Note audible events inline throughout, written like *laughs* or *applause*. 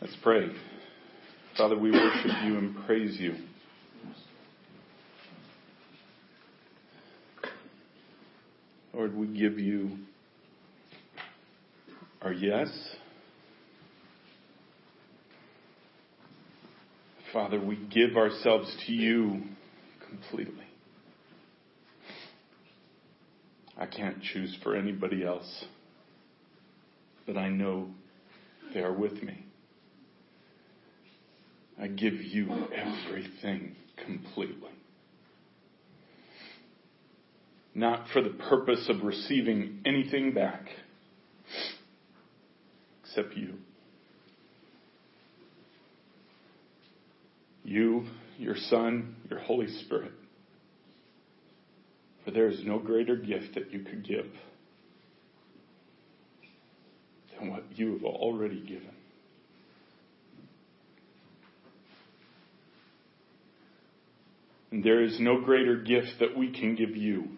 Let's pray. Father, we worship you and praise you. Lord, we give you our yes. Father, we give ourselves to you completely. I can't choose for anybody else, but I know they are with me. I give you everything completely. Not for the purpose of receiving anything back except you. You, your Son, your Holy Spirit. For there is no greater gift that you could give than what you have already given. And there is no greater gift that we can give you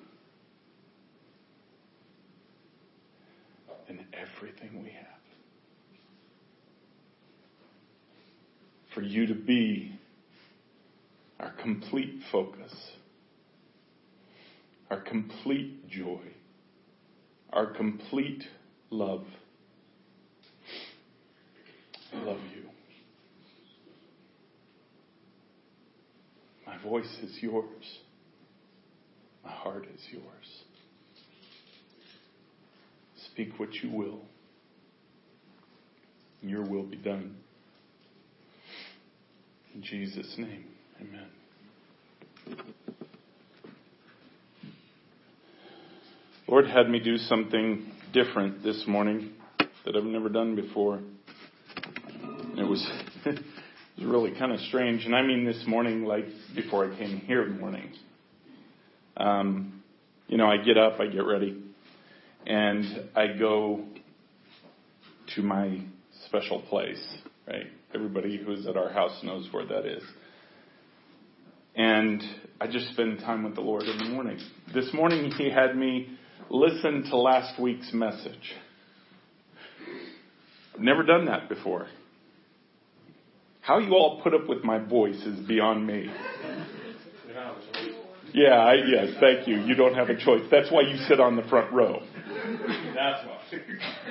than everything we have. For you to be our complete focus, our complete joy, our complete love. I love you. My voice is yours. My heart is yours. Speak what you will. Your will be done. In Jesus' name, amen. Lord had me do something different this morning that I've never done before. It was *laughs* was really kind of strange. And I mean this morning, like before I came here in morning. Um, you know, I get up, I get ready, and I go to my special place, right? Everybody who's at our house knows where that is. And I just spend time with the Lord in the morning. This morning he had me listen to last week's message. I've never done that before. How you all put up with my voice is beyond me. Yeah, I, yes, thank you. You don't have a choice. That's why you sit on the front row. That's why.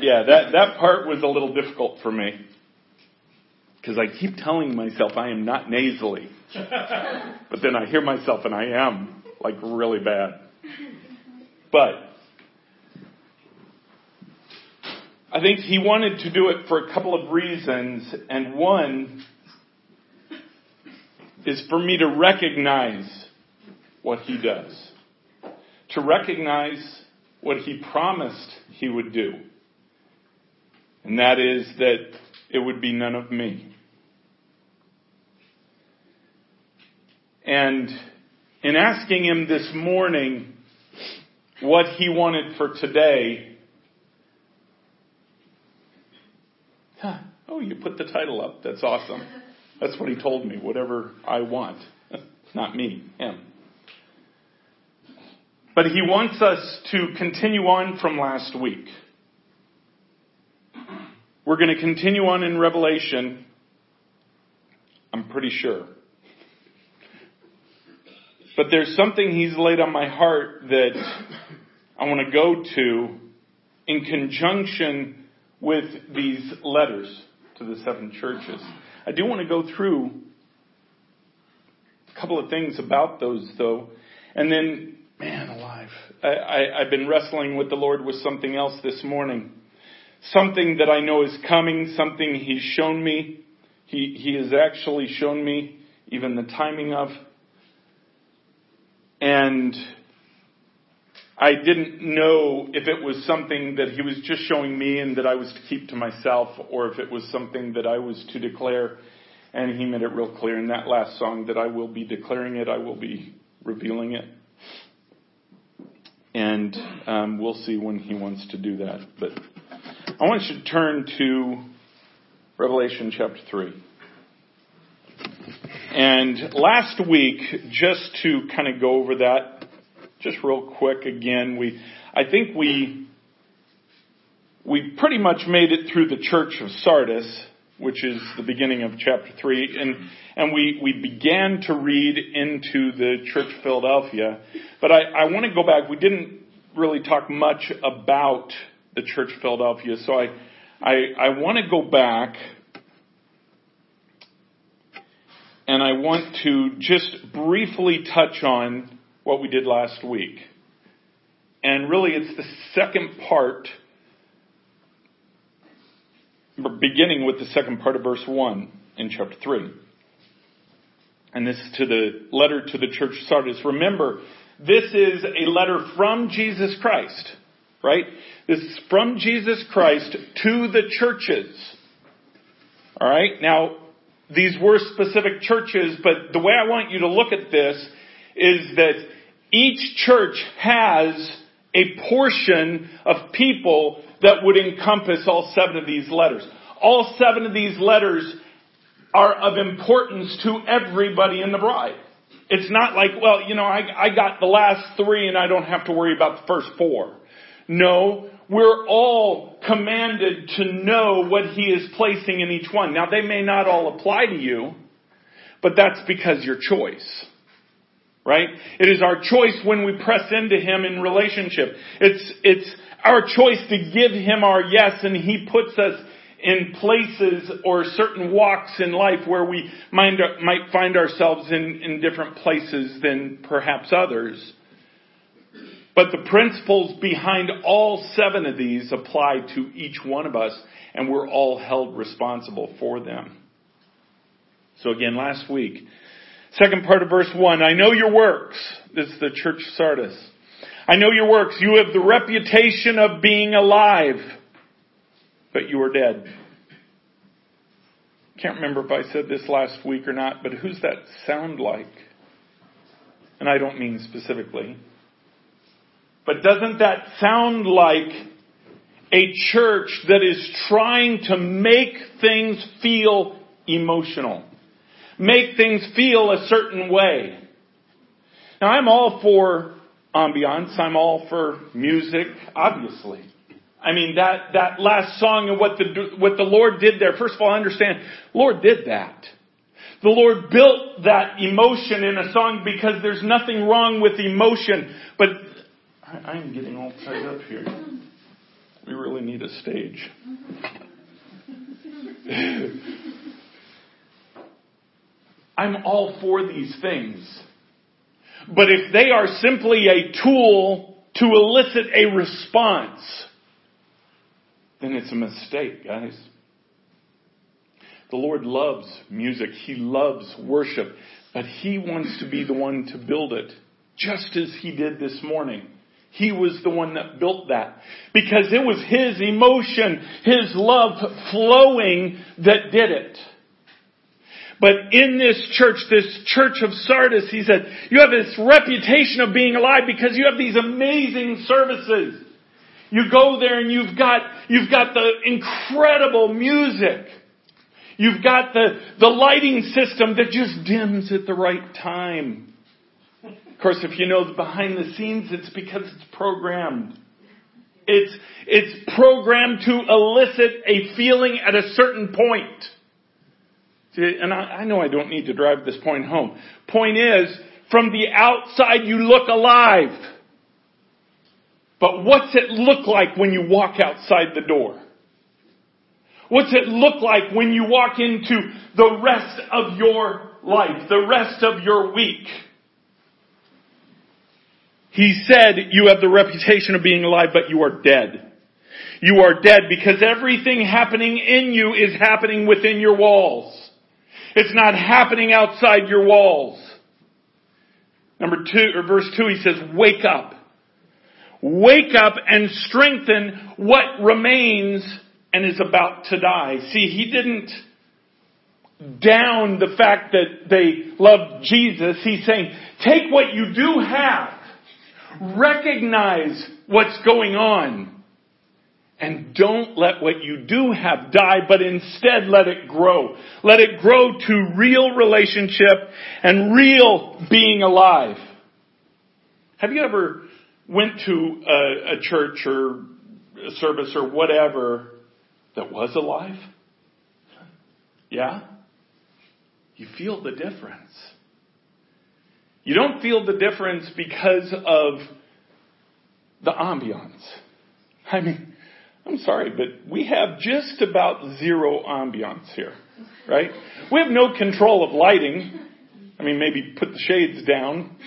Yeah, that, that part was a little difficult for me. Because I keep telling myself I am not nasally. But then I hear myself and I am, like really bad. But I think he wanted to do it for a couple of reasons, and one is for me to recognize what he does. To recognize what he promised he would do. And that is that it would be none of me. And in asking him this morning what he wanted for today, huh, *laughs* oh, you put the title up. That's awesome. That's what he told me, whatever I want. *laughs* Not me, him. But he wants us to continue on from last week. We're going to continue on in Revelation, I'm pretty sure. But there's something he's laid on my heart that I want to go to in conjunction with these letters to the seven churches. I do want to go through a couple of things about those though. And then, man alive, I, I, I've been wrestling with the Lord with something else this morning. Something that I know is coming, something He's shown me. He, he has actually shown me even the timing of. And I didn't know if it was something that he was just showing me and that I was to keep to myself or if it was something that I was to declare. And he made it real clear in that last song that I will be declaring it, I will be revealing it. And um, we'll see when he wants to do that. But I want you to turn to Revelation chapter 3. And last week, just to kind of go over that, just real quick again, we, I think we, we pretty much made it through the church of Sardis, which is the beginning of chapter 3. And, and we, we began to read into the Church of Philadelphia. But I, I want to go back. We didn't really talk much about the Church of Philadelphia. So I, I, I want to go back and I want to just briefly touch on what we did last week. And really, it's the second part, beginning with the second part of verse 1 in chapter 3. And this is to the letter to the church of Sardis. Remember, this is a letter from Jesus Christ, right? This is from Jesus Christ to the churches. Alright? Now, these were specific churches, but the way I want you to look at this is that each church has a portion of people that would encompass all seven of these letters. All seven of these letters are of importance to everybody in the bride. It's not like, well, you know, I, I got the last three and I don't have to worry about the first four. No, we're all commanded to know what He is placing in each one. Now they may not all apply to you, but that's because your choice. Right? It is our choice when we press into Him in relationship. It's, it's our choice to give Him our yes and He puts us in places or certain walks in life where we might, might find ourselves in, in different places than perhaps others. But the principles behind all seven of these apply to each one of us, and we're all held responsible for them. So again, last week, second part of verse 1, I know your works. This is the church Sardis. I know your works. You have the reputation of being alive, but you are dead. Can't remember if I said this last week or not, but who's that sound like? And I don't mean specifically. But doesn't that sound like a church that is trying to make things feel emotional? Make things feel a certain way. Now I'm all for ambiance. I'm all for music, obviously. I mean, that, that last song and what the, what the Lord did there, first of all, understand, Lord did that. The Lord built that emotion in a song because there's nothing wrong with emotion, but I, am getting all tied up here. We really need a stage. *laughs* I'm all for these things. But if they are simply a tool to elicit a response, then it's a mistake, guys. The Lord loves music. He loves worship. But He wants to be the one to build it, just as He did this morning. He was the one that built that. Because it was His emotion, His love flowing that did it. But in this church, this church of Sardis, he said, you have this reputation of being alive because you have these amazing services. You go there and you've got, you've got the incredible music. You've got the, the lighting system that just dims at the right time. Of course, if you know the behind the scenes, it's because it's programmed. It's, it's programmed to elicit a feeling at a certain point. And I, I know I don't need to drive this point home. Point is, from the outside you look alive. But what's it look like when you walk outside the door? What's it look like when you walk into the rest of your life, the rest of your week? He said, you have the reputation of being alive, but you are dead. You are dead because everything happening in you is happening within your walls. It's not happening outside your walls. Number two, or verse two, he says, wake up. Wake up and strengthen what remains and is about to die. See, he didn't down the fact that they loved Jesus. He's saying, take what you do have Recognize what's going on. And don't let what you do have die, but instead let it grow. Let it grow to real relationship and real being alive. Have you ever went to a, a church or a service or whatever that was alive? Yeah? You feel the difference. You don't feel the difference because of the ambiance. I mean, I'm sorry, but we have just about zero ambiance here, right? We have no control of lighting. I mean, maybe put the shades down,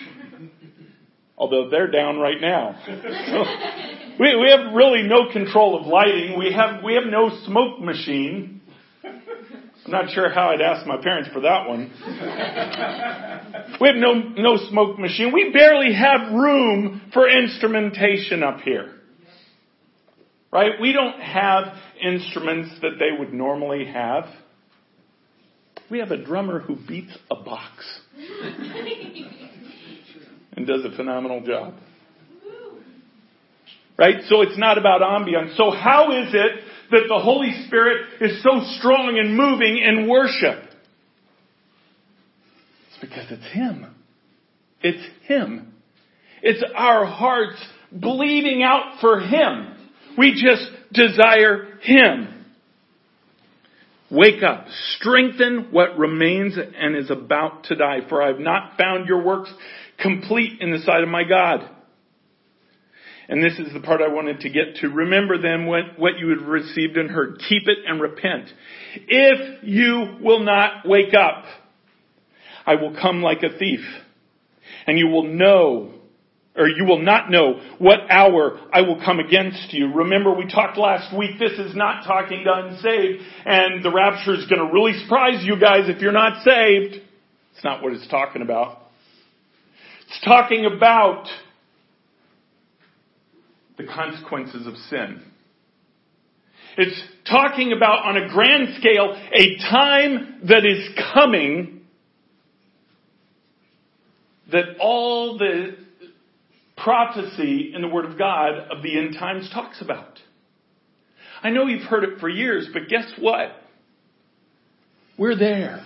although they're down right now. So *laughs* we, we have really no control of lighting. We have, we have no smoke machine. I'm not sure how I'd ask my parents for that one. we have no, no smoke machine. We barely have room for instrumentation up here. Right? We don't have instruments that they would normally have. We have a drummer who beats a box *laughs* and does a phenomenal job. Right? So it's not about ambience. So how is it that the Holy Spirit is so strong and moving in worship? It's because it's Him. It's Him. It's our hearts bleeding out for Him. We just desire Him. Wake up, strengthen what remains and is about to die, for I have not found your works complete in the sight of my God. And this is the part I wanted to get to. Remember then what, what you have received and heard. Keep it and repent. If you will not wake up, I will come like a thief, and you will know or you will not know what hour I will come against you. Remember we talked last week, this is not talking to unsaved, and the rapture is going to really surprise you guys if you're not saved. It's not what it's talking about. It's talking about the consequences of sin. It's talking about on a grand scale a time that is coming that all the prophecy in the Word of God of the end times talks about. I know you've heard it for years, but guess what? We're there.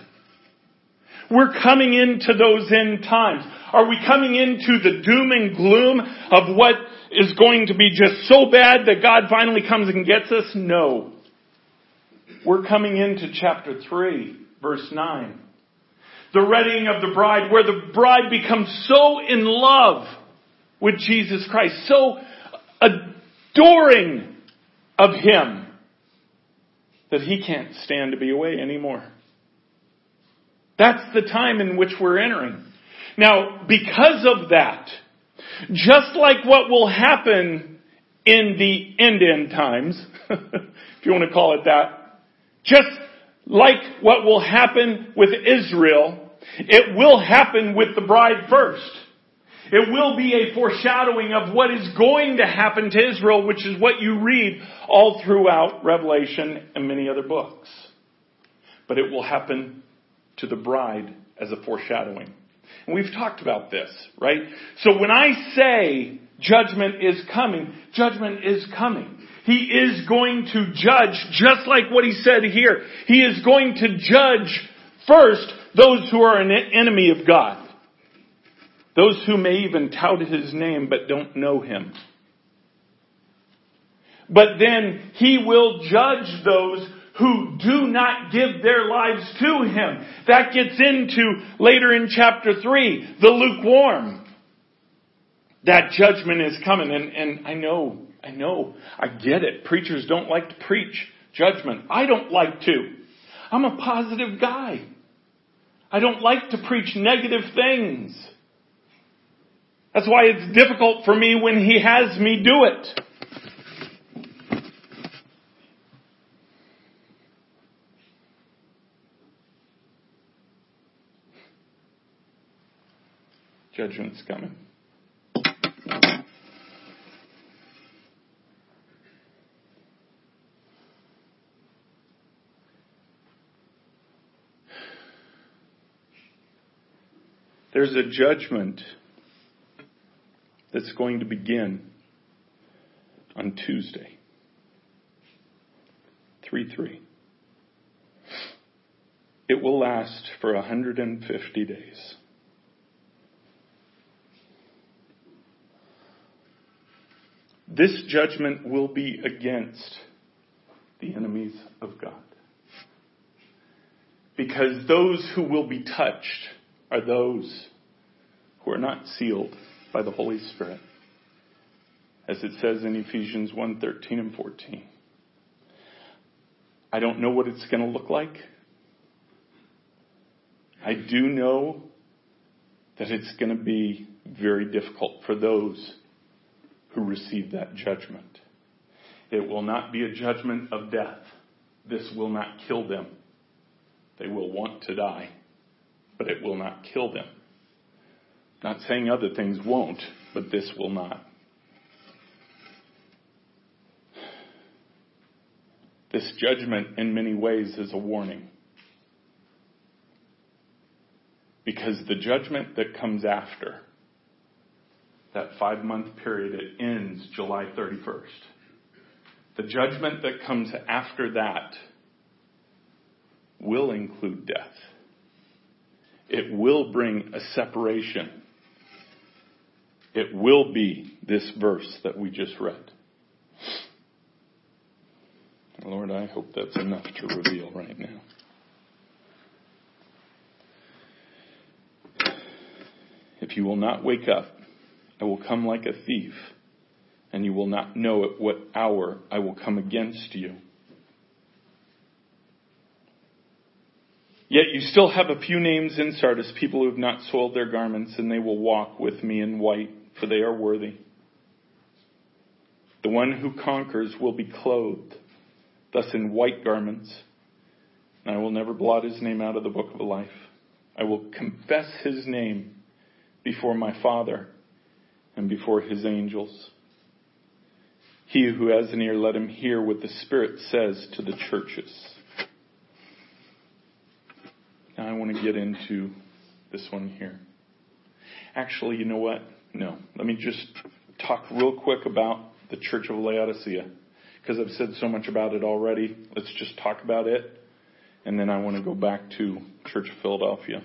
We're coming into those end times. Are we coming into the doom and gloom of what is going to be just so bad that God finally comes and gets us? No. We're coming into chapter 3, verse 9. The readying of the bride, where the bride becomes so in love with Jesus Christ, so adoring of Him that He can't stand to be away anymore. That's the time in which we're entering. Now, because of that, just like what will happen in the end end times, *laughs* if you want to call it that, just like what will happen with Israel, it will happen with the bride first. It will be a foreshadowing of what is going to happen to Israel, which is what you read all throughout Revelation and many other books. But it will happen to the bride as a foreshadowing. And we've talked about this, right? So when I say judgment is coming, judgment is coming. He is going to judge just like what he said here. He is going to judge first those who are an enemy of God. Those who may even tout his name but don't know him. But then he will judge those who do not give their lives to him. That gets into later in chapter 3, the lukewarm. That judgment is coming and, and I know, I know, I get it. Preachers don't like to preach judgment. I don't like to. I'm a positive guy. I don't like to preach negative things. That's why it's difficult for me when he has me do it. Judgment's coming. There's a judgment that's going to begin on Tuesday. 3 3. It will last for 150 days. This judgment will be against the enemies of God. Because those who will be touched are those who are not sealed by the Holy Spirit. As it says in Ephesians 1 13 and 14. I don't know what it's going to look like. I do know that it's going to be very difficult for those who receive that judgment. It will not be a judgment of death. This will not kill them. They will want to die, but it will not kill them. Not saying other things won't, but this will not. This judgment, in many ways, is a warning. Because the judgment that comes after that five month period, it ends July 31st. The judgment that comes after that will include death. It will bring a separation. It will be this verse that we just read. Lord, I hope that's enough to reveal right now. If you will not wake up, I will come like a thief, and you will not know at what hour I will come against you. Yet you still have a few names in Sardis, people who have not soiled their garments, and they will walk with me in white, for they are worthy. The one who conquers will be clothed thus in white garments, and I will never blot his name out of the book of life. I will confess his name before my Father and before his angels. He who has an ear, let him hear what the Spirit says to the churches. Now I want to get into this one here. Actually, you know what? No. Let me just talk real quick about the Church of Laodicea because I've said so much about it already. Let's just talk about it. And then I want to go back to Church of Philadelphia.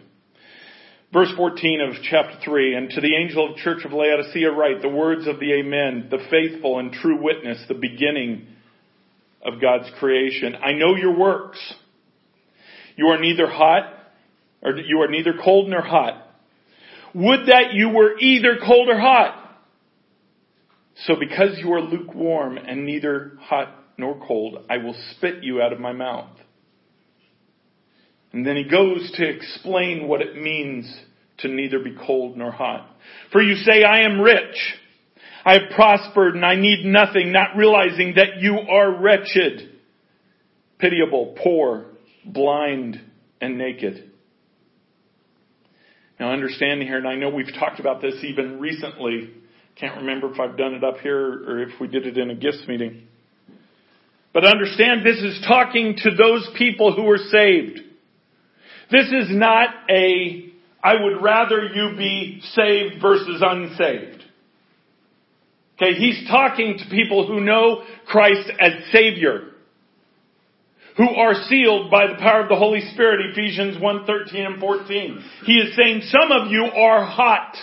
Verse 14 of chapter 3, and to the angel of the church of Laodicea write the words of the Amen, the faithful and true witness, the beginning of God's creation. I know your works. You are neither hot, or you are neither cold nor hot. Would that you were either cold or hot. So because you are lukewarm and neither hot nor cold, I will spit you out of my mouth. And then he goes to explain what it means to neither be cold nor hot. For you say, I am rich. I have prospered and I need nothing, not realizing that you are wretched, pitiable, poor, blind, and naked. Now understand here, and I know we've talked about this even recently, can't remember if I've done it up here or if we did it in a gifts meeting. But understand this is talking to those people who are saved. This is not a, I would rather you be saved versus unsaved. Okay, he's talking to people who know Christ as Savior. Who are sealed by the power of the Holy Spirit, Ephesians 1, 13 and 14. He is saying some of you are hot.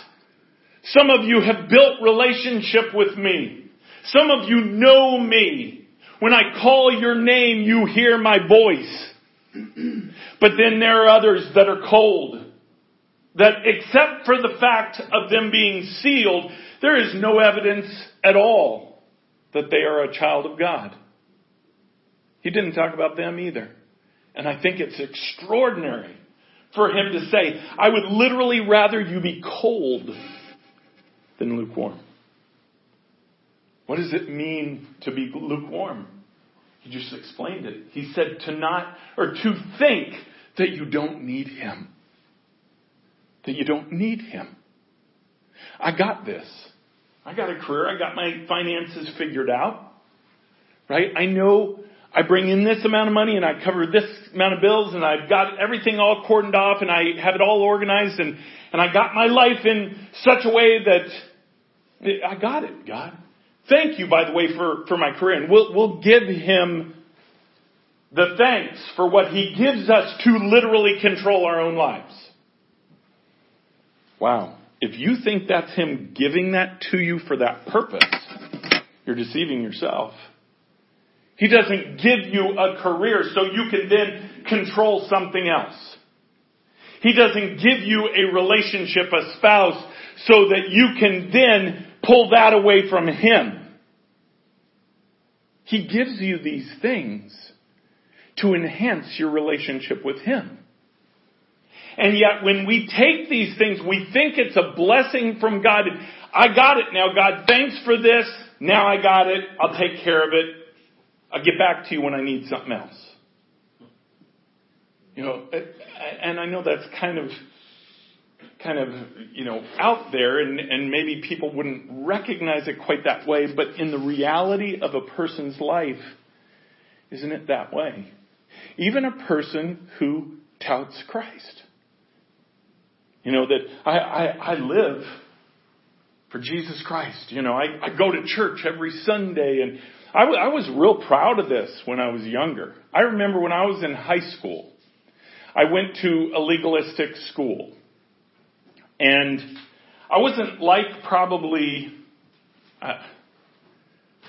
Some of you have built relationship with me. Some of you know me. When I call your name, you hear my voice. *clears throat* but then there are others that are cold. That except for the fact of them being sealed, there is no evidence at all that they are a child of God. He didn't talk about them either. And I think it's extraordinary for him to say, I would literally rather you be cold than lukewarm. What does it mean to be lukewarm? He just explained it. He said to not, or to think that you don't need Him. That you don't need Him. I got this. I got a career. I got my finances figured out. Right? I know I bring in this amount of money and I cover this amount of bills and I've got everything all cordoned off and I have it all organized and, and I got my life in such a way that I got it, God. Thank you, by the way, for, for my career. And we'll, we'll give him the thanks for what he gives us to literally control our own lives. Wow. If you think that's him giving that to you for that purpose, you're deceiving yourself. He doesn't give you a career so you can then control something else. He doesn't give you a relationship, a spouse, so that you can then pull that away from Him. He gives you these things to enhance your relationship with Him. And yet when we take these things, we think it's a blessing from God. I got it now, God. Thanks for this. Now I got it. I'll take care of it. I'll get back to you when I need something else. You know, and I know that's kind of, kind of, you know, out there and, and maybe people wouldn't recognize it quite that way, but in the reality of a person's life, isn't it that way? Even a person who touts Christ. You know, that I, I, I live for Jesus Christ. You know, I, I go to church every Sunday and I, w- I was real proud of this when I was younger. I remember when I was in high school, I went to a legalistic school. And I wasn't like probably, I,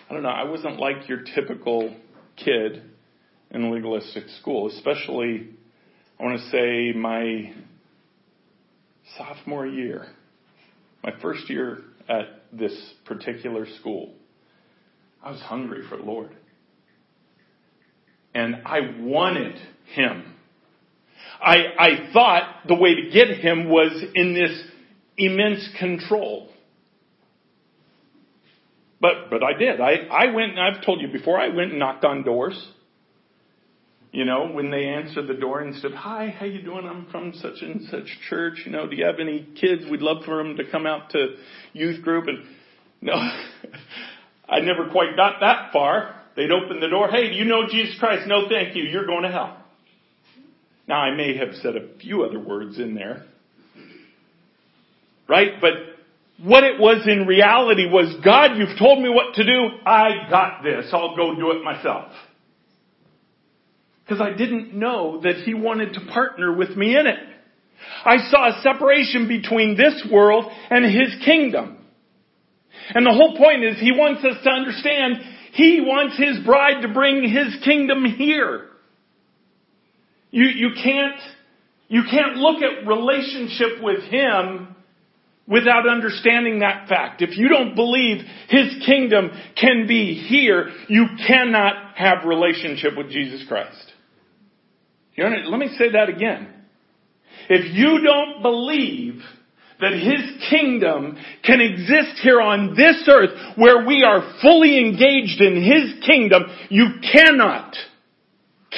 I don't know, I wasn't like your typical kid in a legalistic school, especially, I want to say, my sophomore year, my first year at this particular school. I was hungry for the Lord. And I wanted Him. I, I thought the way to get Him was in this immense control. But, but I did. I, I went, and I've told you before, I went and knocked on doors. You know, when they answered the door and said, "Hi, how you doing? I'm from such and such church. You know, do you have any kids? We'd love for them to come out to youth group." And *laughs* no, I never quite got that far. They'd open the door. Hey, do you know Jesus Christ? No, thank you. You're going to hell. Now, I may have said a few other words in there, right? But what it was in reality was, God, you've told me what to do. I got this. I'll go do it myself because I didn't know that He wanted to partner with me in it. I saw a separation between this world and His kingdom. And the whole point is He wants us to understand He wants His bride to bring His kingdom here. You, you can't, you can't look at relationship with Him without understanding that fact. If you don't believe His kingdom can be here, you cannot have relationship with Jesus Christ. Let me say that again. If you don't believe that His kingdom can exist here on this earth where we are fully engaged in His kingdom, you cannot,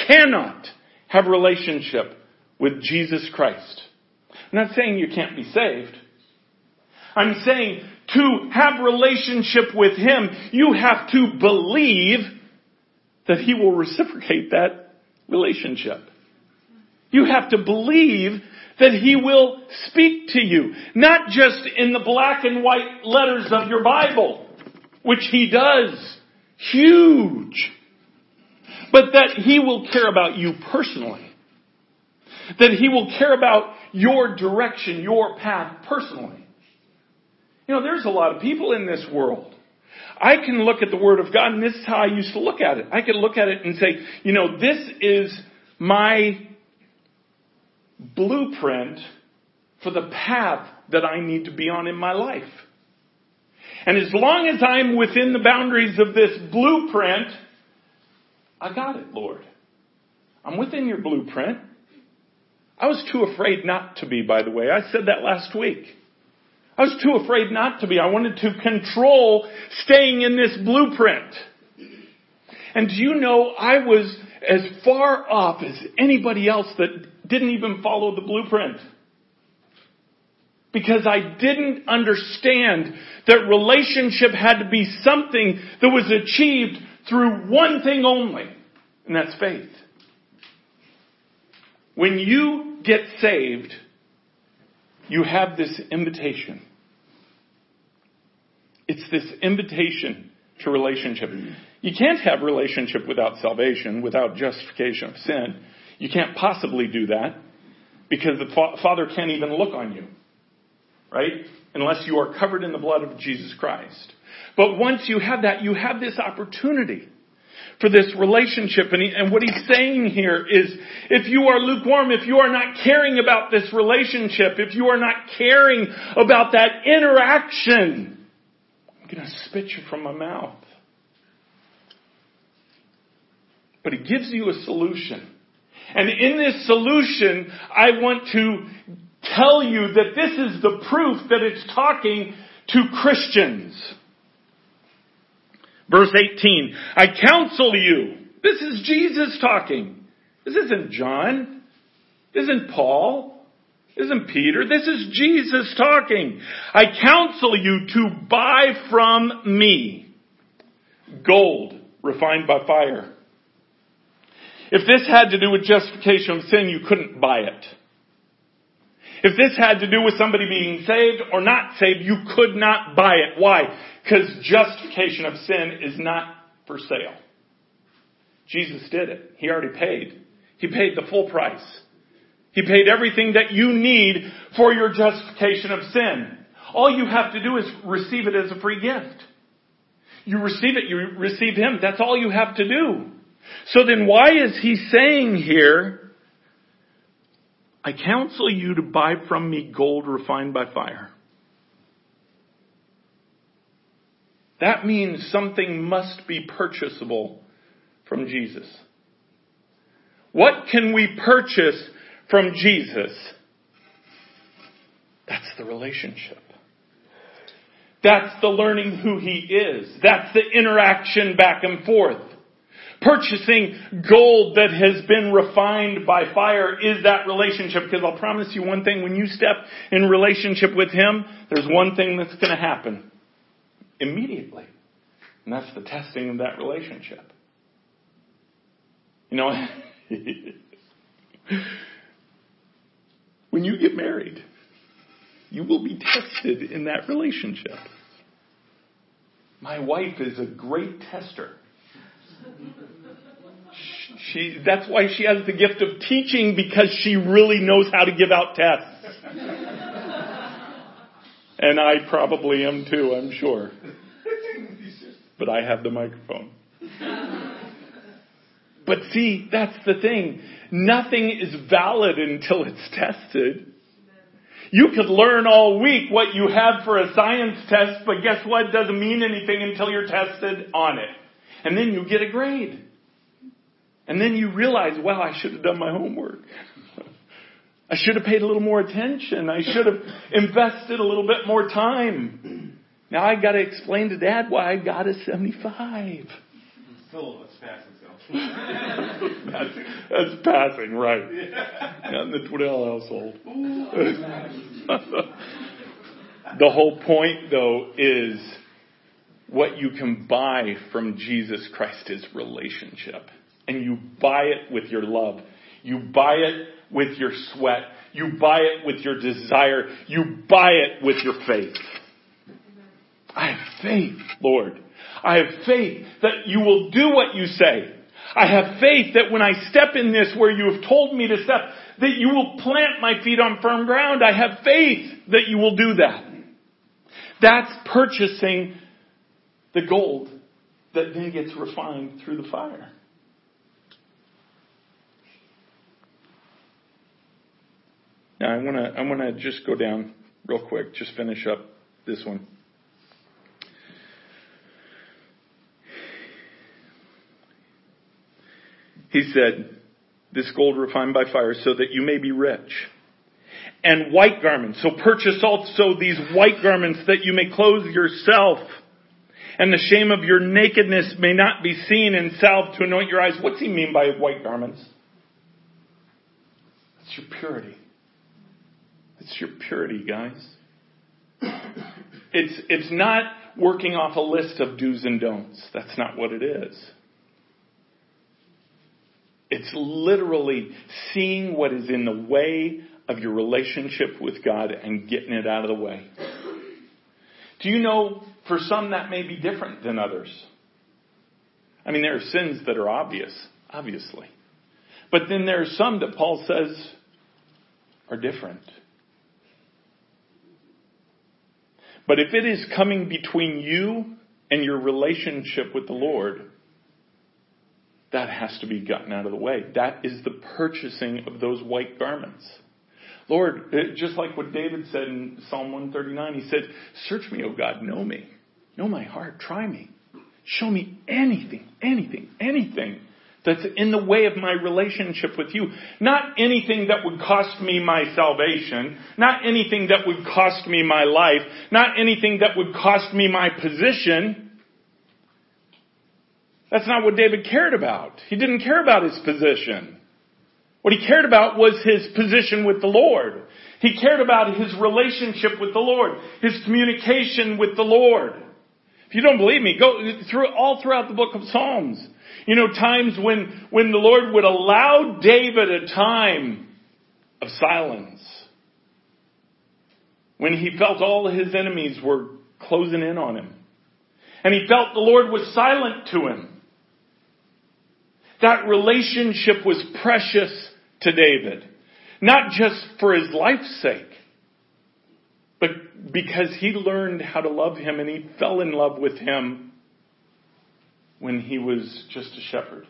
cannot have relationship with Jesus Christ. I'm not saying you can't be saved. I'm saying to have relationship with Him, you have to believe that He will reciprocate that relationship. You have to believe that He will speak to you. Not just in the black and white letters of your Bible, which He does. Huge. But that He will care about you personally. That He will care about your direction, your path personally. You know, there's a lot of people in this world. I can look at the Word of God, and this is how I used to look at it. I could look at it and say, you know, this is my blueprint for the path that I need to be on in my life. And as long as I'm within the boundaries of this blueprint, I got it, Lord. I'm within your blueprint. I was too afraid not to be, by the way. I said that last week. I was too afraid not to be. I wanted to control staying in this blueprint. And do you know, I was as far off as anybody else that didn't even follow the blueprint. Because I didn't understand that relationship had to be something that was achieved through one thing only, and that's faith. When you get saved, you have this invitation. It's this invitation to relationship. You can't have relationship without salvation, without justification of sin. You can't possibly do that because the fa- Father can't even look on you, right? Unless you are covered in the blood of Jesus Christ. But once you have that, you have this opportunity for this relationship. And, he, and what he's saying here is, if you are lukewarm, if you are not caring about this relationship, if you are not caring about that interaction, I'm going to spit you from my mouth. But he gives you a solution. And in this solution, I want to tell you that this is the proof that it's talking to Christians. Verse 18, I counsel you. This is Jesus talking. This isn't John. This isn't Paul. Isn't Peter. This is Jesus talking. I counsel you to buy from me gold refined by fire. If this had to do with justification of sin, you couldn't buy it. If this had to do with somebody being saved or not saved, you could not buy it. Why? Because justification of sin is not for sale. Jesus did it. He already paid. He paid the full price. He paid everything that you need for your justification of sin. All you have to do is receive it as a free gift. You receive it, you receive Him. That's all you have to do. So then why is He saying here, I counsel you to buy from me gold refined by fire? That means something must be purchasable from Jesus. What can we purchase from Jesus? That's the relationship. That's the learning who He is. That's the interaction back and forth. Purchasing gold that has been refined by fire is that relationship because I'll promise you one thing, when you step in relationship with Him, there's one thing that's going to happen immediately. And that's the testing of that relationship. You know, *laughs* when you get married, you will be tested in that relationship. My wife is a great tester. She, that's why she has the gift of teaching because she really knows how to give out tests. and I probably am too, I'm sure but I have the microphone. but see, that's the thing. Nothing is valid until it's tested. You could learn all week what you have for a science test, but guess what? It doesn't mean anything until you're tested on it. And then you get a grade. And then you realize, wow, I should have done my homework. *laughs* I should have paid a little more attention. I should have invested a little bit more time. Now I got to explain to Dad why I got a 75. Still, it's passing. So. that's, *laughs* that's passing, right? Not in the Twiddell household. *laughs* the whole point, though, is what you can buy from Jesus Christ is relationship. And you buy it with your love. You buy it with your sweat. You buy it with your desire. You buy it with your faith. I have faith, Lord. I have faith that you will do what you say. I have faith that when I step in this where you have told me to step, that you will plant my feet on firm ground. I have faith that you will do that. That's purchasing the gold that then gets refined through the fire. Now I want to I want to just go down real quick, just finish up this one. He said, this gold refined by fire so that you may be rich. And white garments. So purchase also these white garments that you may clothe yourself. And the shame of your nakedness may not be seen and salve to anoint your eyes. What's he mean by white garments? It's your purity. It's your purity, guys. It's, it's not working off a list of do's and don'ts. That's not what it is. It's literally seeing what is in the way of your relationship with God and getting it out of the way. Do you know, for some that may be different than others? I mean, there are sins that are obvious, obviously. But then there are some that Paul says are different. But if it is coming between you and your relationship with the Lord, that has to be gotten out of the way. That is the purchasing of those white garments. Lord, uh, just like what David said in Psalm 139, he said, Search me, O God, know me. Know my heart, try me. Show me anything, anything, anything that's in the way of my relationship with you. Not anything that would cost me my salvation. Not anything that would cost me my life. Not anything that would cost me my position. That's not what David cared about. He didn't care about his position. What he cared about was his position with the Lord. He cared about his relationship with the Lord, his communication with the Lord. If you don't believe me, go through all throughout the book of Psalms. You know, times when, when the Lord would allow David a time of silence. When he felt all his enemies were closing in on him. And he felt the Lord was silent to him. That relationship was precious to David. Not just for his life's sake, because he learned how to love him and he fell in love with him when he was just a shepherd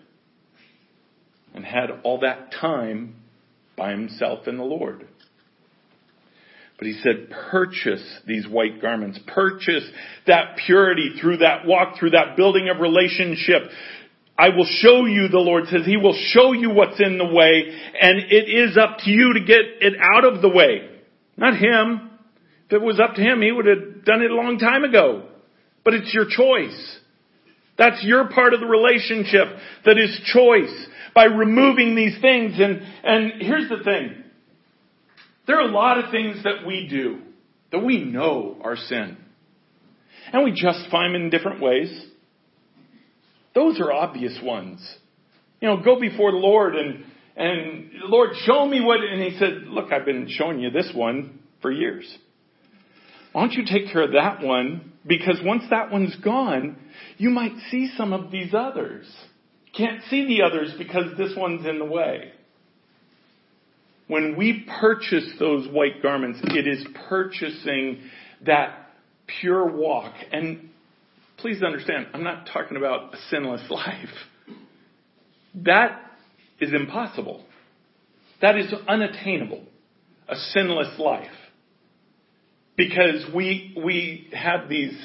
and had all that time by himself in the Lord. But he said, purchase these white garments. Purchase that purity through that walk, through that building of relationship. I will show you, the Lord says, He will show you what's in the way, and it is up to you to get it out of the way. Not Him. It was up to Him, He would have done it a long time ago. But it's your choice. That's your part of the relationship that is choice by removing these things. And, and here's the thing. There are a lot of things that we do that we know are sin. And we justify them in different ways. Those are obvious ones. You know, go before the Lord and, and Lord, show me what, and he said, look, I've been showing you this one for years. Why don't you take care of that one? Because once that one's gone, you might see some of these others. Can't see the others because this one's in the way. When we purchase those white garments, it is purchasing that pure walk. And please understand, I'm not talking about a sinless *laughs* life. That is impossible. That is unattainable. A sinless life. Because we, we have these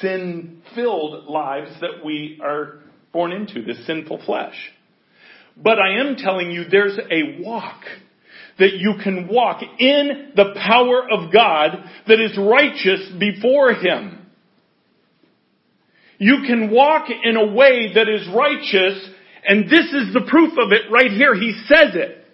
sin filled lives that we are born into, this sinful flesh. But I am telling you there's a walk that you can walk in the power of God that is righteous before Him. You can walk in a way that is righteous, and this is the proof of it right here. He says it.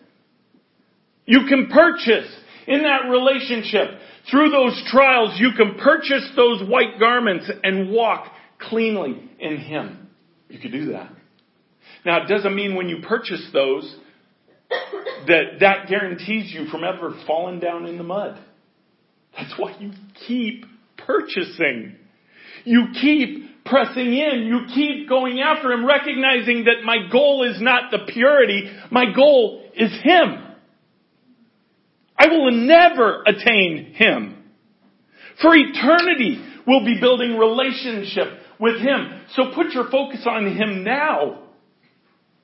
You can purchase in that relationship through those trials, you can purchase those white garments and walk cleanly in Him. You could do that. Now, it doesn't mean when you purchase those that that guarantees you from ever falling down in the mud. That's why you keep purchasing. You keep pressing in. You keep going after Him, recognizing that my goal is not the purity. My goal is Him. I will never attain Him. For eternity, we'll be building relationship with Him. So put your focus on Him now.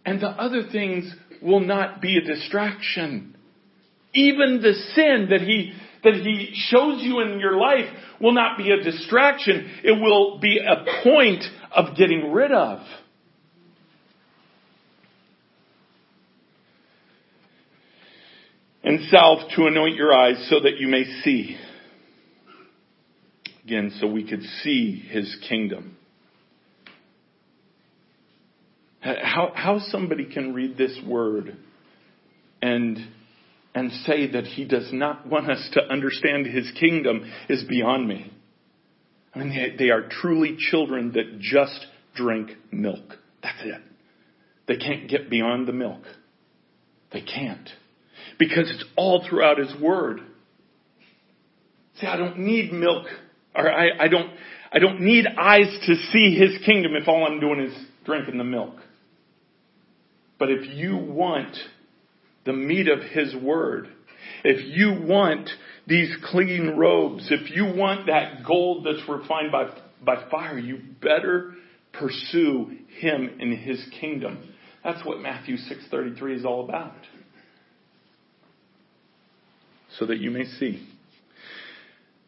And the other things will not be a distraction. Even the sin that He, that He shows you in your life will not be a distraction. It will be a point of getting rid of. And salve to anoint your eyes so that you may see. Again, so we could see his kingdom. How, how somebody can read this word and, and say that he does not want us to understand his kingdom is beyond me. I mean, they, they are truly children that just drink milk. That's it. They can't get beyond the milk. They can't because it's all throughout His Word. See, I don't need milk, or I, I don't, I don't need eyes to see His kingdom if all I'm doing is drinking the milk. But if you want the meat of His Word, if you want these clean robes, if you want that gold that's refined by, by fire, you better pursue him and his kingdom. That's what Matthew 6:33 is all about. So that you may see.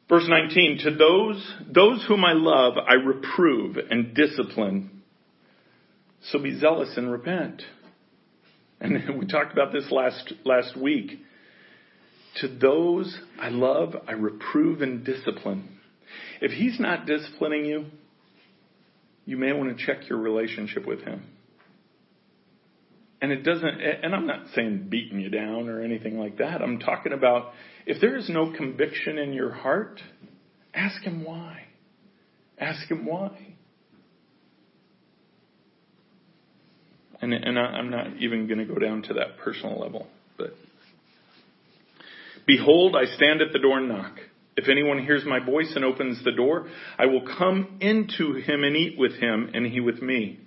Verse 19, to those, those whom I love, I reprove and discipline. So be zealous and repent. And *laughs* we talked about this last, last week. To those I love, I reprove and discipline. If he's not disciplining you, you may want to check your relationship with him. And it doesn't, and I'm not saying beating you down or anything like that. I'm talking about if there is no conviction in your heart, ask him why. Ask him why. And, and I'm not even going to go down to that personal level, but behold, I stand at the door and knock. If anyone hears my voice and opens the door, I will come into him and eat with him and he with me.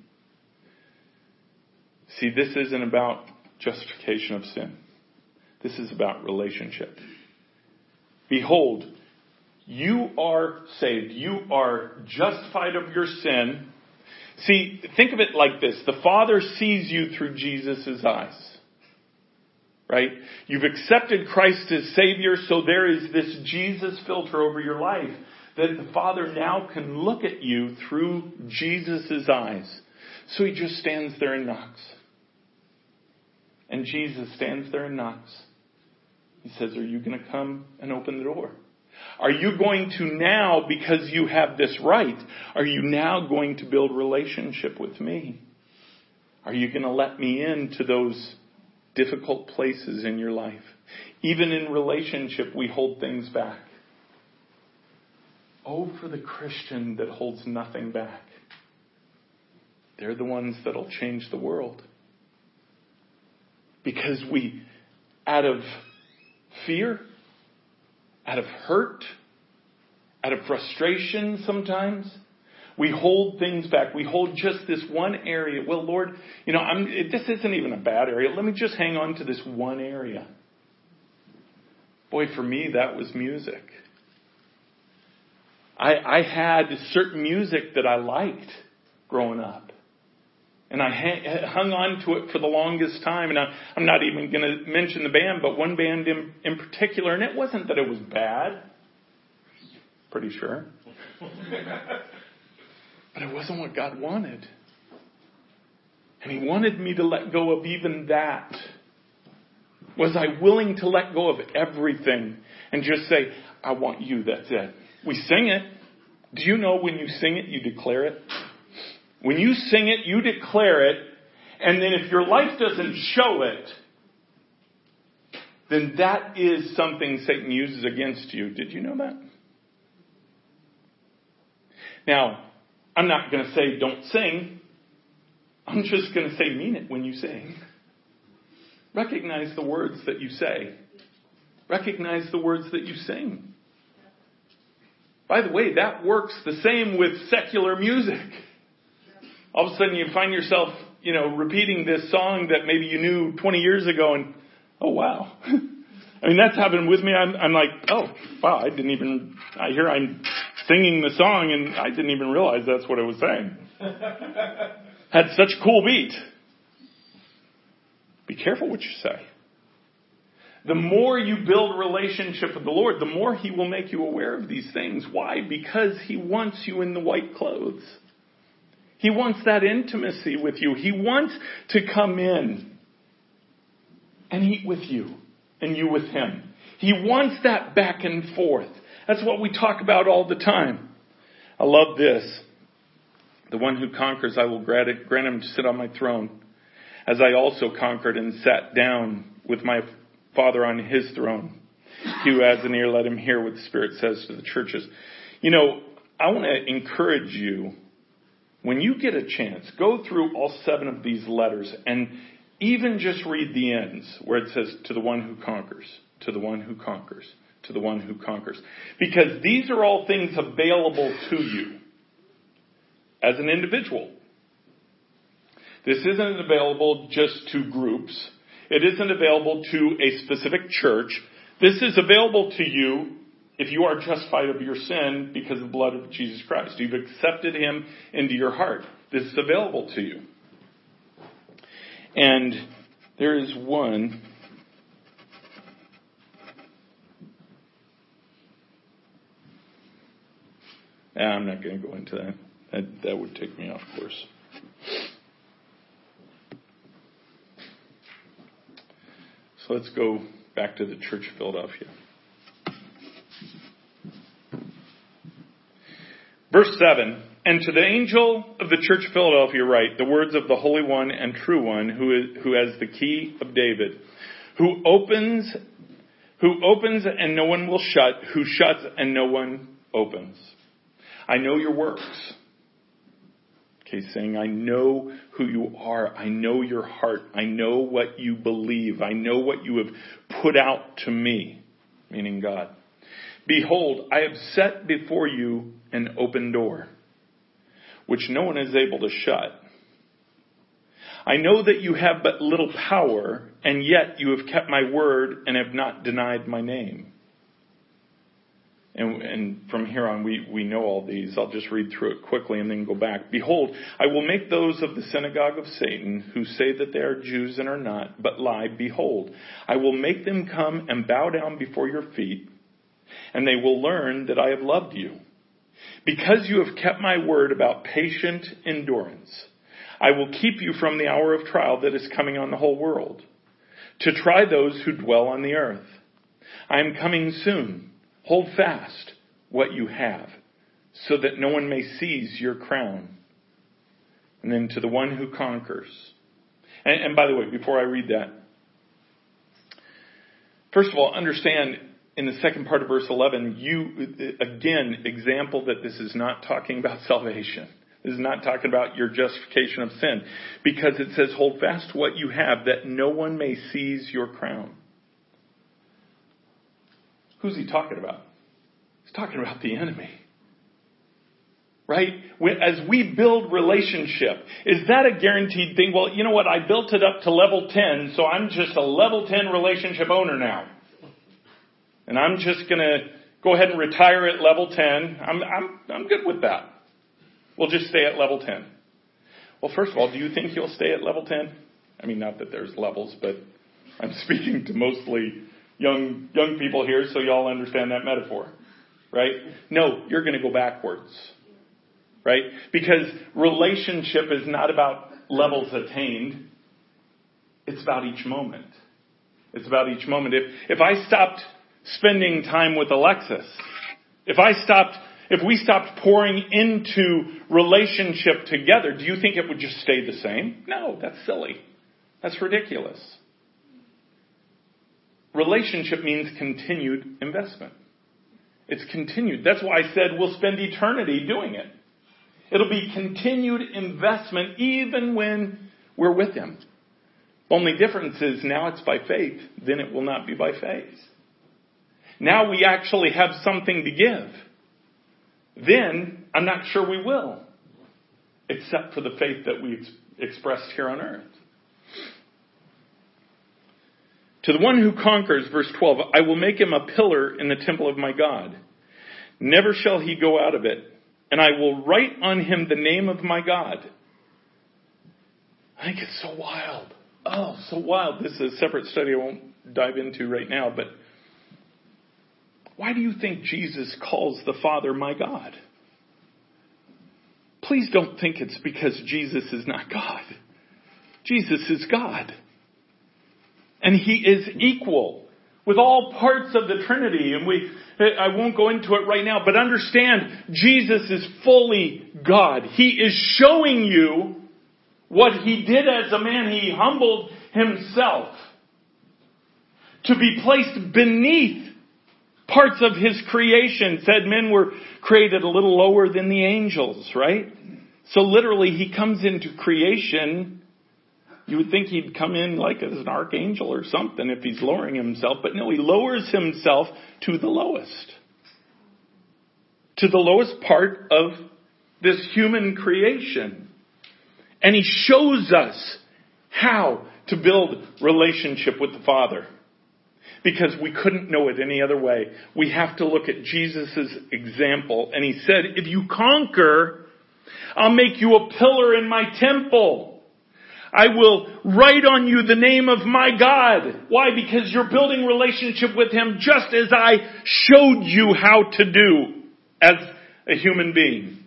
See, this isn't about justification of sin. This is about relationship. Behold, you are saved. You are justified of your sin. See, think of it like this. The Father sees you through Jesus' eyes. Right? You've accepted Christ as Savior, so there is this Jesus filter over your life that the Father now can look at you through Jesus' eyes. So He just stands there and knocks. And Jesus stands there and knocks. He says, Are you going to come and open the door? Are you going to now, because you have this right, are you now going to build relationship with me? Are you going to let me into those difficult places in your life? Even in relationship, we hold things back. Oh, for the Christian that holds nothing back. They're the ones that'll change the world because we, out of fear, out of hurt, out of frustration sometimes, we hold things back. We hold just this one area. Well, Lord, you know, I'm, this isn't even a bad area. Let me just hang on to this one area. Boy, for me, that was music. I, I had certain music that I liked growing up. And I hung on to it for the longest time. And I, am not even going to mention the band, but one band in, in particular, and it wasn't that it was bad. Pretty sure. *laughs* but it wasn't what God wanted. And He wanted me to let go of even that. Was I willing to let go of everything and just say, I want you, that's it. We sing it. Do you know when you sing it, you declare it? When you sing it, you declare it, and then if your life doesn't show it, then that is something Satan uses against you. Did you know that? Now, I'm not going to say don't sing. I'm just going to say mean it when you sing. Recognize the words that you say. Recognize the words that you sing. By the way, that works the same with secular music all of a sudden you find yourself, you know, repeating this song that maybe you knew 20 years ago and, oh wow. *laughs* I mean, that's happened with me. I'm, I'm like, oh, wow, I didn't even, I hear I'm singing the song and I didn't even realize that's what it was saying. *laughs* Had such a cool beat. Be careful what you say. The more you build relationship with the Lord, the more He will make you aware of these things. Why? Because He wants you in the white clothes. He wants that intimacy with you. He wants to come in and eat with you and you with him. He wants that back and forth. That's what we talk about all the time. I love this. The one who conquers, I will grant, him to sit on my throne, as I also conquered and sat down with my Father on his throne. He who has an ear, let him hear what the Spirit says to the churches. You know, I want to encourage you when you get a chance, go through all seven of these letters and even just read the ends where it says, to the one who conquers, to the one who conquers, to the one who conquers. Because these are all things available to you as an individual. This isn't available just to groups. It isn't available to a specific church. This is available to you if you are justified of your sin because of the blood of Jesus Christ. You've accepted him into your heart. this is available to you. And there is one. Ah, I'm not going to go into that. That, that would take me off course. So let's go back to the Church of Philadelphia. Verse 7 And to the angel of the Church of Philadelphia write the words of the Holy One and True One, who, is, who has the key of David, who opens, who opens and no one will shut, who shuts and no one opens. I know your works. Okay, saying, I know who you are. I know your heart. I know what you believe. I know what you have put out to me, meaning God. Behold, I have set before you an open door, which no one is able to shut. I know that you have but little power, and yet you have kept my word and have not denied my name. And, and, from here on, we, we know all these. I'll just read through it quickly and then go back. Behold, I will make those of the synagogue of Satan who say that they are Jews and are not, but lie. Behold, I will make them come and bow down before your feet, and they will learn that I have loved you. Because you have kept my word about patient endurance, I will keep you from the hour of trial that is coming on the whole world, to try those who dwell on the earth. I am coming soon. Hold fast what you have, so that no one may seize your crown. And then to the one who conquers. And, and by the way, before I read that, first of all, understand in the second part of verse 11, you, again, example that this is not talking about *laughs* salvation. This is not talking about your justification of sin. Because it says, hold fast what you have that no one may seize your crown. Who's he talking about? He's talking about the enemy. Right? As we build relationship, is that a guaranteed thing? Well, you know what? I built it up to level 10, so I'm just a level 10 relationship owner now. And I'm just gonna go ahead and retire at level 10. I'm, I'm, I'm good with that. We'll just stay at level 10. Well, first of all, do you think you'll stay at level 10? I mean, not that there's levels, but I'm *laughs* speaking to mostly young, young people here, so y'all understand that metaphor. Right? No, you're gonna go backwards. Right? Because relationship is not about levels attained. It's about each moment. It's about each moment. If, if I stopped spending time with Alexis, if I stopped, if we stopped pouring into relationship together, do you think it would just stay the same? No, that's silly. That's ridiculous. Relationship means continued investment. It's continued. That's why I said we'll spend eternity doing it. It'll be continued investment even when we're with Him. Only difference is now it's by faith, then it will not be by faith. Now we actually have something to give. Then I'm not sure we will, except for the faith that we ex- expressed here on earth. To the one who conquers, verse 12, I will make him a pillar in the temple of my God. Never shall he go out of it. And I will write on him the name of my God. I think it's so wild. Oh, so wild. This is a separate study I won't dive into right now, but why do you think Jesus calls the Father my God? Please don't think it's because Jesus is not God. Jesus is God. And he is equal with all parts of the Trinity. And we, I won't go into it right now, but understand Jesus is fully God. He is showing you what he did as a man. He humbled himself to be placed beneath parts of his creation. Said men were created a little lower than the angels, right? So literally he comes into creation you would think he'd come in like as an archangel or something if he's lowering himself, but no, he lowers himself to the lowest. To the lowest part of this human creation. And he shows us how to build relationship with the Father. Because we couldn't know it any other way. We have to look at Jesus' example. And he said, if you conquer, I'll make you a pillar in my temple. I will write on you the name of my God. Why? Because you're building relationship with Him just as I showed you how to do as a human being.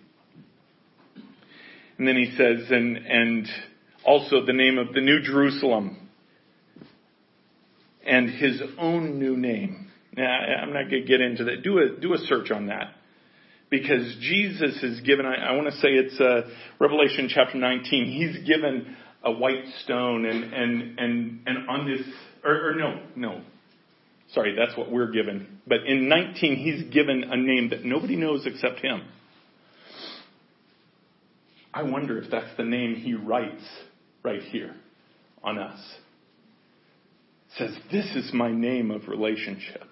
And then he says, and, and also the name of the New Jerusalem and his own new name. Now, I'm not going to get into that. Do a, do a search on that. Because Jesus is given, I, I want to say it's uh, Revelation chapter 19. He's given a white stone and, and, and, and on this, or, or no, no. Sorry, that's what we're given. But in 19, he's given a name that nobody knows except him. I wonder if that's the name he writes right here on us. Says, This is my name of relationship.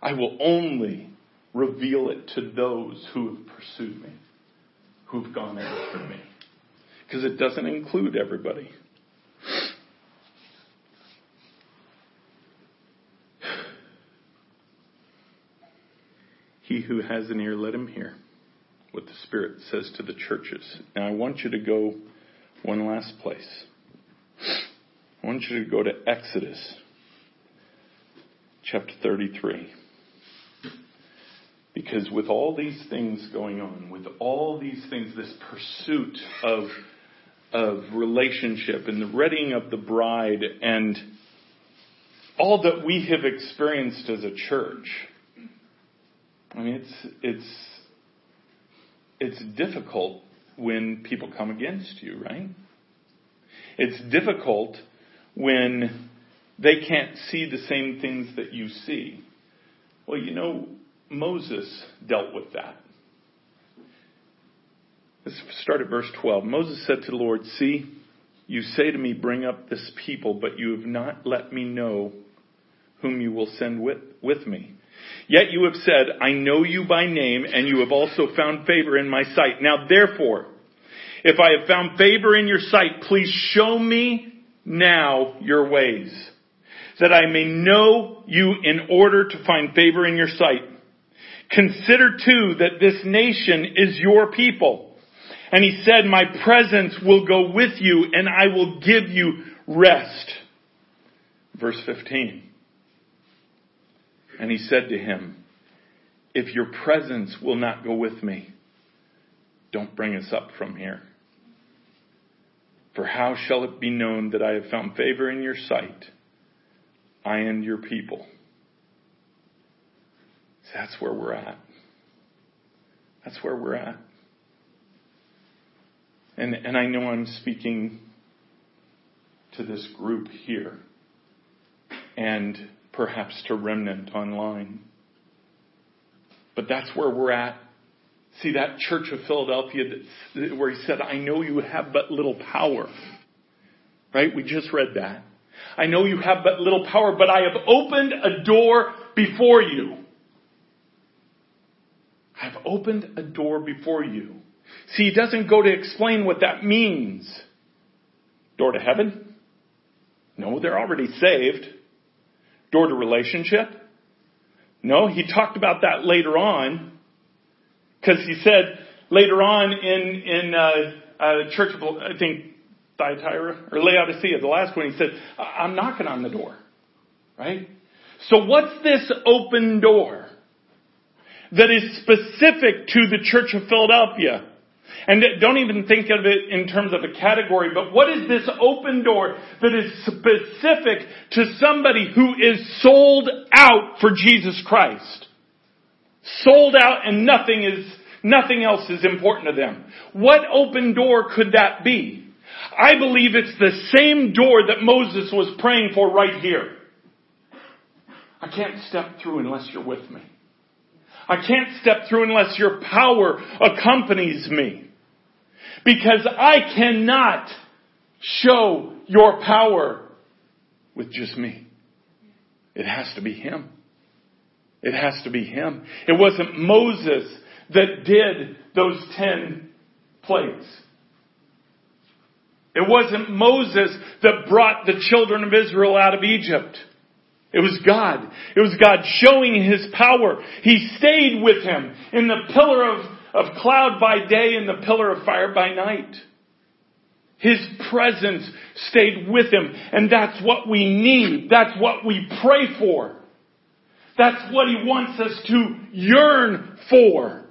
I will only reveal it to those who have pursued me, who've gone after me. Because it doesn't include everybody. He who has an ear, let him hear what the Spirit says to the churches. Now, I want you to go one last place. I want you to go to Exodus chapter 33. Because with all these things going on, with all these things, this pursuit of, of relationship and the readying of the bride and all that we have experienced as a church, I mean, it's, it's, it's difficult when people come against you, right? It's difficult when they can't see the same things that you see. Well, you know, Moses dealt with that. Let's start at verse 12. Moses said to the Lord, See, you say to me, Bring up this people, but you have not let me know whom you will send with, with me. Yet you have said, I know you by name, and you have also found favor in my sight. Now therefore, if I have found favor in your sight, please show me now your ways, that I may know you in order to find favor in your sight. Consider too that this nation is your people. And he said, my presence will go with you and I will give you rest. Verse 15. And he said to him, If your presence will not go with me, don't bring us up from here. For how shall it be known that I have found favor in your sight, I and your people? That's where we're at. That's where we're at. And, and I know I'm speaking to this group here. And perhaps to remnant online. But that's where we're at. See that church of Philadelphia where he said, I know you have but little power. Right? We just read that. I know you have but little power, but I have opened a door before you. I have opened a door before you. See, he doesn't go to explain what that means. Door to heaven? No, they're already saved door to relationship? No, he talked about that later on because he said later on in in uh, uh, Church of I think Thyatira or Laodicea, the last one, he said, "I'm knocking on the door." Right. So what's this open door that is specific to the Church of Philadelphia? And don't even think of it in terms of a category, but what is this open door that is specific to somebody who is sold out for Jesus Christ? Sold out and nothing is, nothing else is important to them. What open door could that be? I believe it's the same door that Moses was praying for right here. I can't step through unless you're with me. I can't step through unless your power accompanies me. Because I cannot show your power with just me. It has to be Him. It has to be Him. It wasn't Moses that did those ten plagues. It wasn't Moses that brought the children of Israel out of Egypt. It was God. It was God showing His power. He stayed with him in the pillar of of cloud by day and the pillar of fire by night. His presence stayed with him, and that's what we need. That's what we pray for. That's what he wants us to yearn for.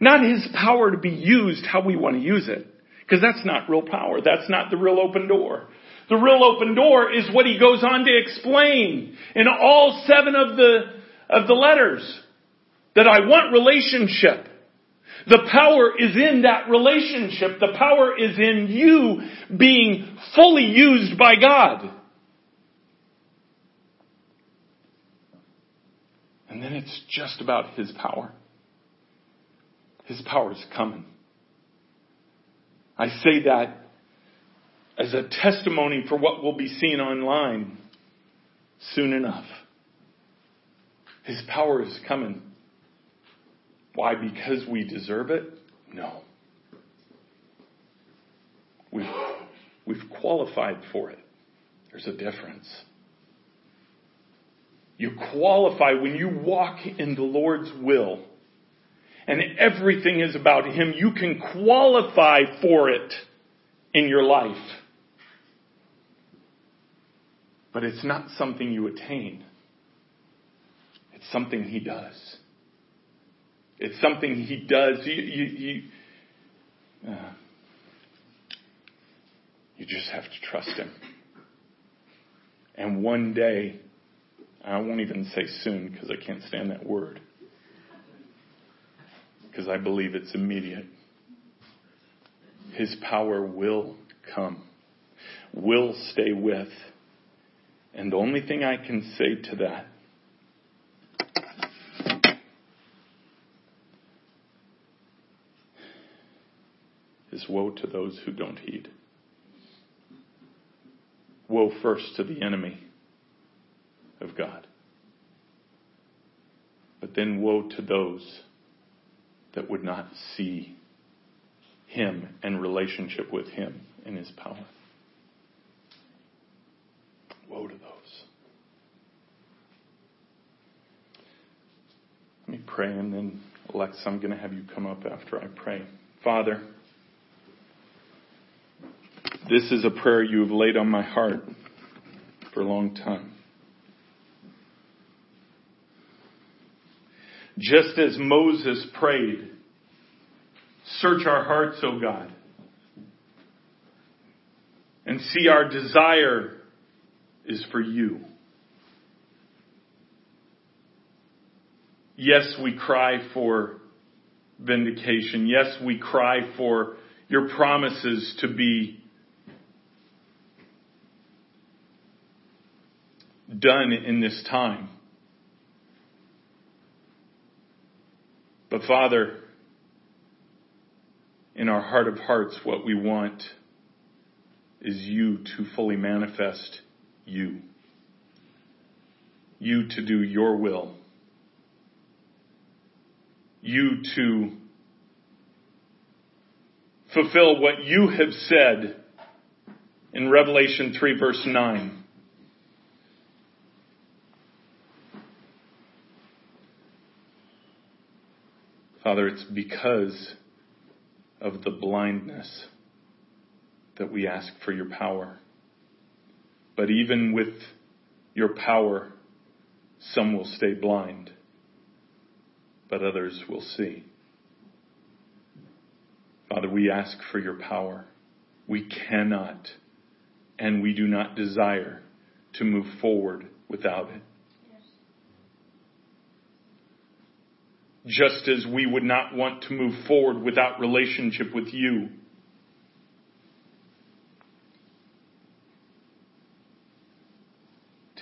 Not his power to be used how we want to use it. Because that's not real power. That's not the real open door. The real open door is what he goes on to explain in all seven of the, of the letters. That I want relationship. The power is in that relationship. The power is in you being fully used by God. And then it's just about His power. His power is coming. I say that as a testimony for what will be seen online soon enough. His power is coming. Why? Because we deserve it? No. We've, we've qualified for it. There's a difference. You qualify when you walk in the Lord's will and everything is about Him. You can qualify for it in your life. But it's not something you attain. It's something He does. It's something He does. You, you, you, uh, you just have to trust Him. And one day, I won't even say soon because I can't stand that word. Because I believe it's immediate. His power will come, will stay with. And the only thing I can say to that is woe to those who don't heed. Woe first to the enemy of God. But then woe to those that would not see Him and relationship with Him in His power. Woe to those. Let me pray and then Alexa, I'm going to have you come up after I pray. Father, this is a prayer you have laid on my heart for a long time. Just as Moses prayed, search our hearts, O God, and see our desire is for you. Yes, we cry for vindication. Yes, we cry for your promises to be done in this time. But Father, in our heart of hearts, what we want is you to fully manifest you. You to do your will. You to fulfill what you have said in Revelation 3 verse 9. Father, it's because of the blindness that we ask for your power. But even with your power, some will stay blind, but others will see. Father, we ask for your power. We cannot and we do not desire to move forward without it. Just as we would not want to move forward without relationship with you.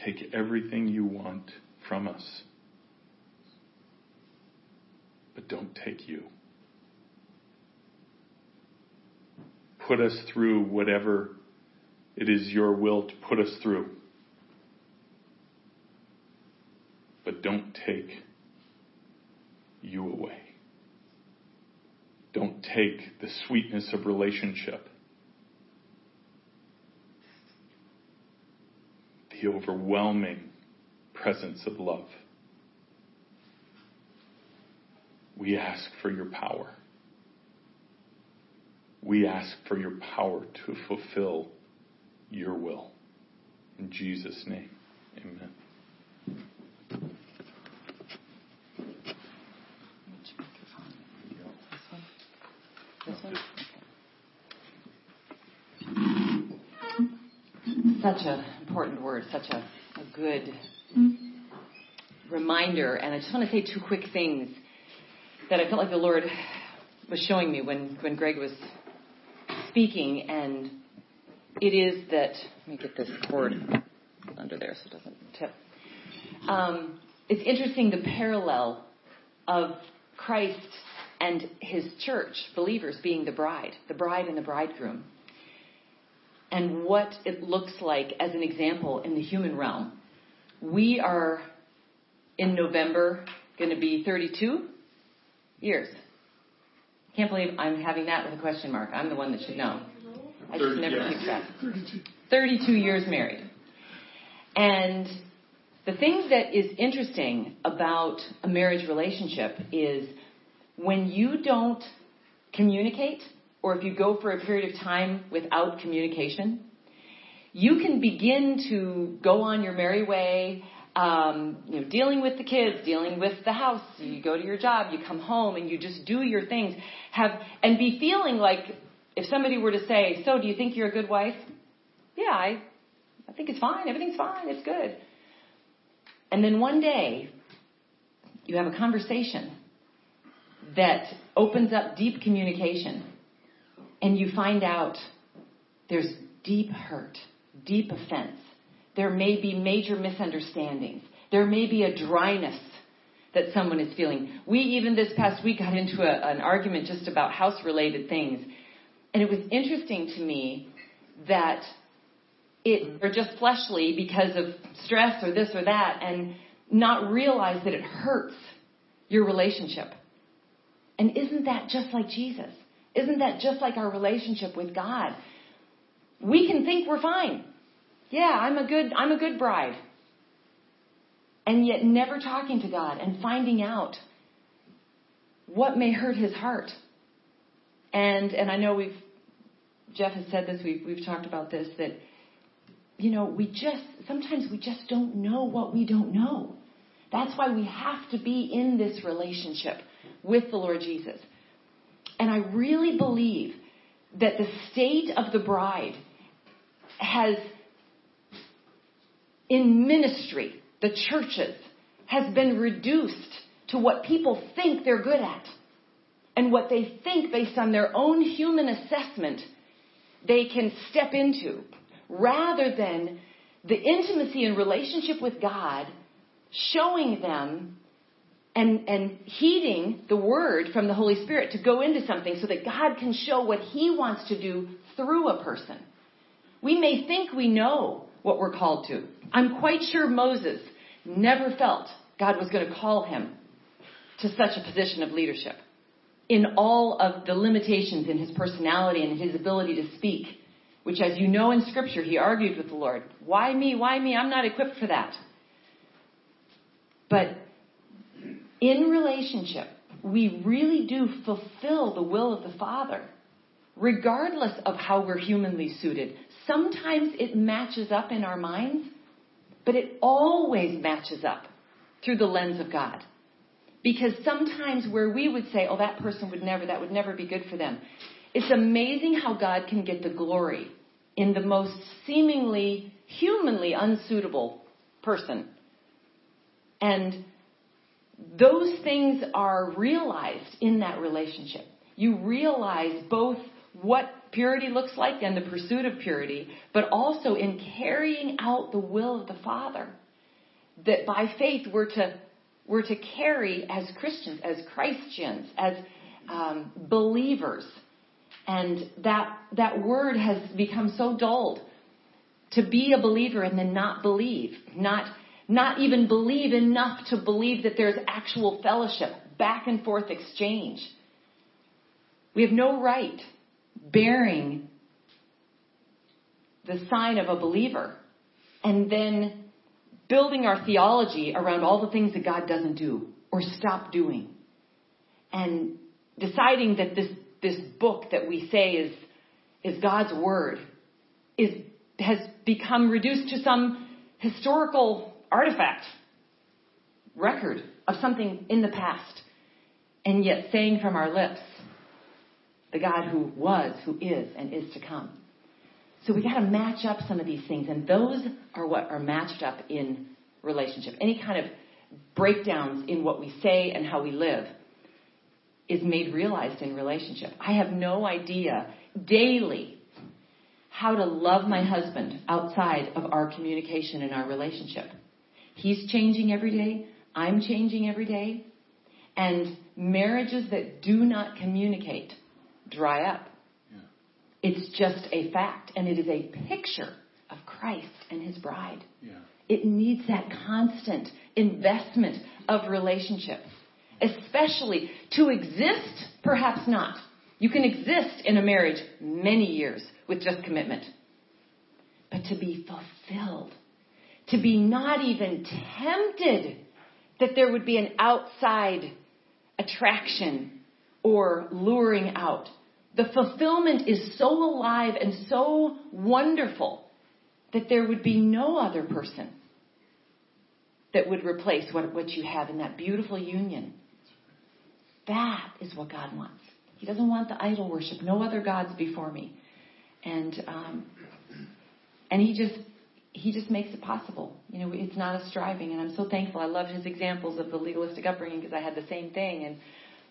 Take everything you want from us, but don't take you. Put us through whatever it is your will to put us through. But don't take you away. Don't take the sweetness of relationship, the overwhelming presence of love. we ask for your power. We ask for your power to fulfill your will. In Jesus' name, amen. Such an important word, such a, a good reminder. And I just want to say two quick things that I felt like the Lord was showing me when, when Greg was speaking. And it is that, let me get this cord under there so it doesn't tip. Um, it's interesting the parallel of Christ and his church, believers being the bride, the bride and the bridegroom, and what it looks like as an example in the human realm. We are in November going to be 32 years. Can't believe I'm having that with a question mark. I'm the one that should know. I just never keep track. 32 years married. And the thing that is interesting about a marriage relationship is when you don't communicate, or if you go for a period of time without communication, you can begin to go on your merry way, um, you know, dealing with the kids, dealing with the house. You go to your job, you come home, and you just do your things. Have and be feeling like if somebody were to say, "So, do you think you're a good wife?" Yeah, I, I think it's fine. Everything's fine. It's good. And then one day, you have a conversation that opens up deep communication, and you find out there's deep hurt, deep offense. There may be major misunderstandings. There may be a dryness that someone is feeling. We even this past week got into a, an argument just about house related things. And it was interesting to me that it, or just fleshly because of stress or this or that, and not realize that it hurts your relationship. And isn't that just like Jesus? Isn't that just like our relationship with God? We can think we're fine. Yeah, I'm a good, I'm a good bride. And yet never talking to God and finding out what may hurt his heart. And, and I know we've, Jeff has said this, we've, we've talked about this, that, you know, we just, sometimes we just don't know what we don't know. That's why we have to be in this relationship with the Lord Jesus. And I really believe that the state of the bride has, in ministry, the churches, has been reduced to what people think they're good at. And what they think based on their own human assessment they can step into, rather than the intimacy and relationship with God showing them and, and heeding the word from the Holy Spirit to go into something so that God can show what He wants to do through a person. We may think we know what we're called to. I'm quite sure Moses never felt God was going to call him to such a position of leadership in all of the limitations in his personality and his ability to speak, which, as you know in Scripture, he argued with the Lord. Why me? Why me? I'm not equipped for that. But in relationship, we really do fulfill the will of the Father, regardless of how we're humanly suited. Sometimes it matches up in our minds, but it always matches up through the lens of God. Because sometimes where we would say, oh, that person would never, that would never be good for them, it's amazing how God can get the glory in the most seemingly humanly unsuitable person. And those things are realized in that relationship. You realize both what purity looks like and the pursuit of purity, but also in carrying out the will of the Father. That by faith we're to, we're to carry as Christians, as Christians, as um, believers. And that, that word has become so dulled. To be a believer and then not believe, not not even believe enough to believe that there's actual fellowship, back and forth exchange. We have no right bearing the sign of a believer and then building our theology around all the things that God doesn't do or stop doing. and deciding that this, this book that we say is, is God's Word is, has become reduced to some historical artifact, record of something in the past, and yet saying from our lips, the God who was, who is, and is to come. So we got to match up some of these things, and those are what are matched up in relationship. Any kind of breakdowns in what we say and how we live is made realized in relationship. I have no idea daily how to love my husband outside of our communication and our relationship. He's changing every day. I'm changing every day. And marriages that do not communicate dry up. Yeah. It's just a fact. And it is a picture of Christ and his bride. Yeah. It needs that constant investment of relationship. Especially to exist, perhaps not. You can exist in a marriage many years with just commitment. But to be fulfilled, to be not even tempted that there would be an outside attraction or luring out. The fulfillment is so alive and so wonderful that there would be no other person that would replace what, what you have in that beautiful union. That is what God wants. He doesn't want the idol worship, no other gods before me. And um, and he just he just makes it possible. You know, it's not a striving, and I'm so thankful. I loved his examples of the legalistic upbringing because I had the same thing, and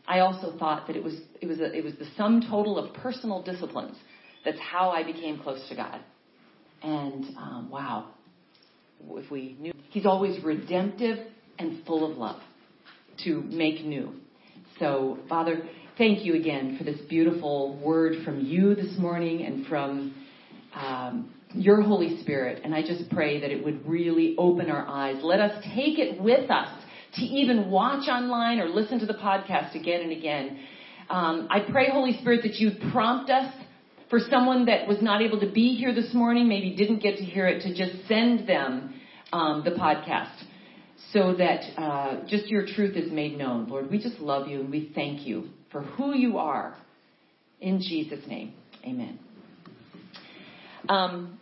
I also thought that it was it was a, it was the sum total of personal disciplines. That's how I became close to God. And um, wow, if we knew, He's always redemptive and full of love to make new. So, Father, thank you again for this beautiful word from you this morning and from um, your Holy Spirit. And I just pray that it would really open our eyes. Let us take it with us to even watch online or listen to the podcast again and again. Um, I pray, Holy Spirit, that you'd prompt us for someone that was not able to be here this morning, maybe didn't get to hear it, to just send them um, the podcast so that uh, just your truth is made known. Lord, we just love you and we thank you for who you are. In Jesus' name, amen. Um,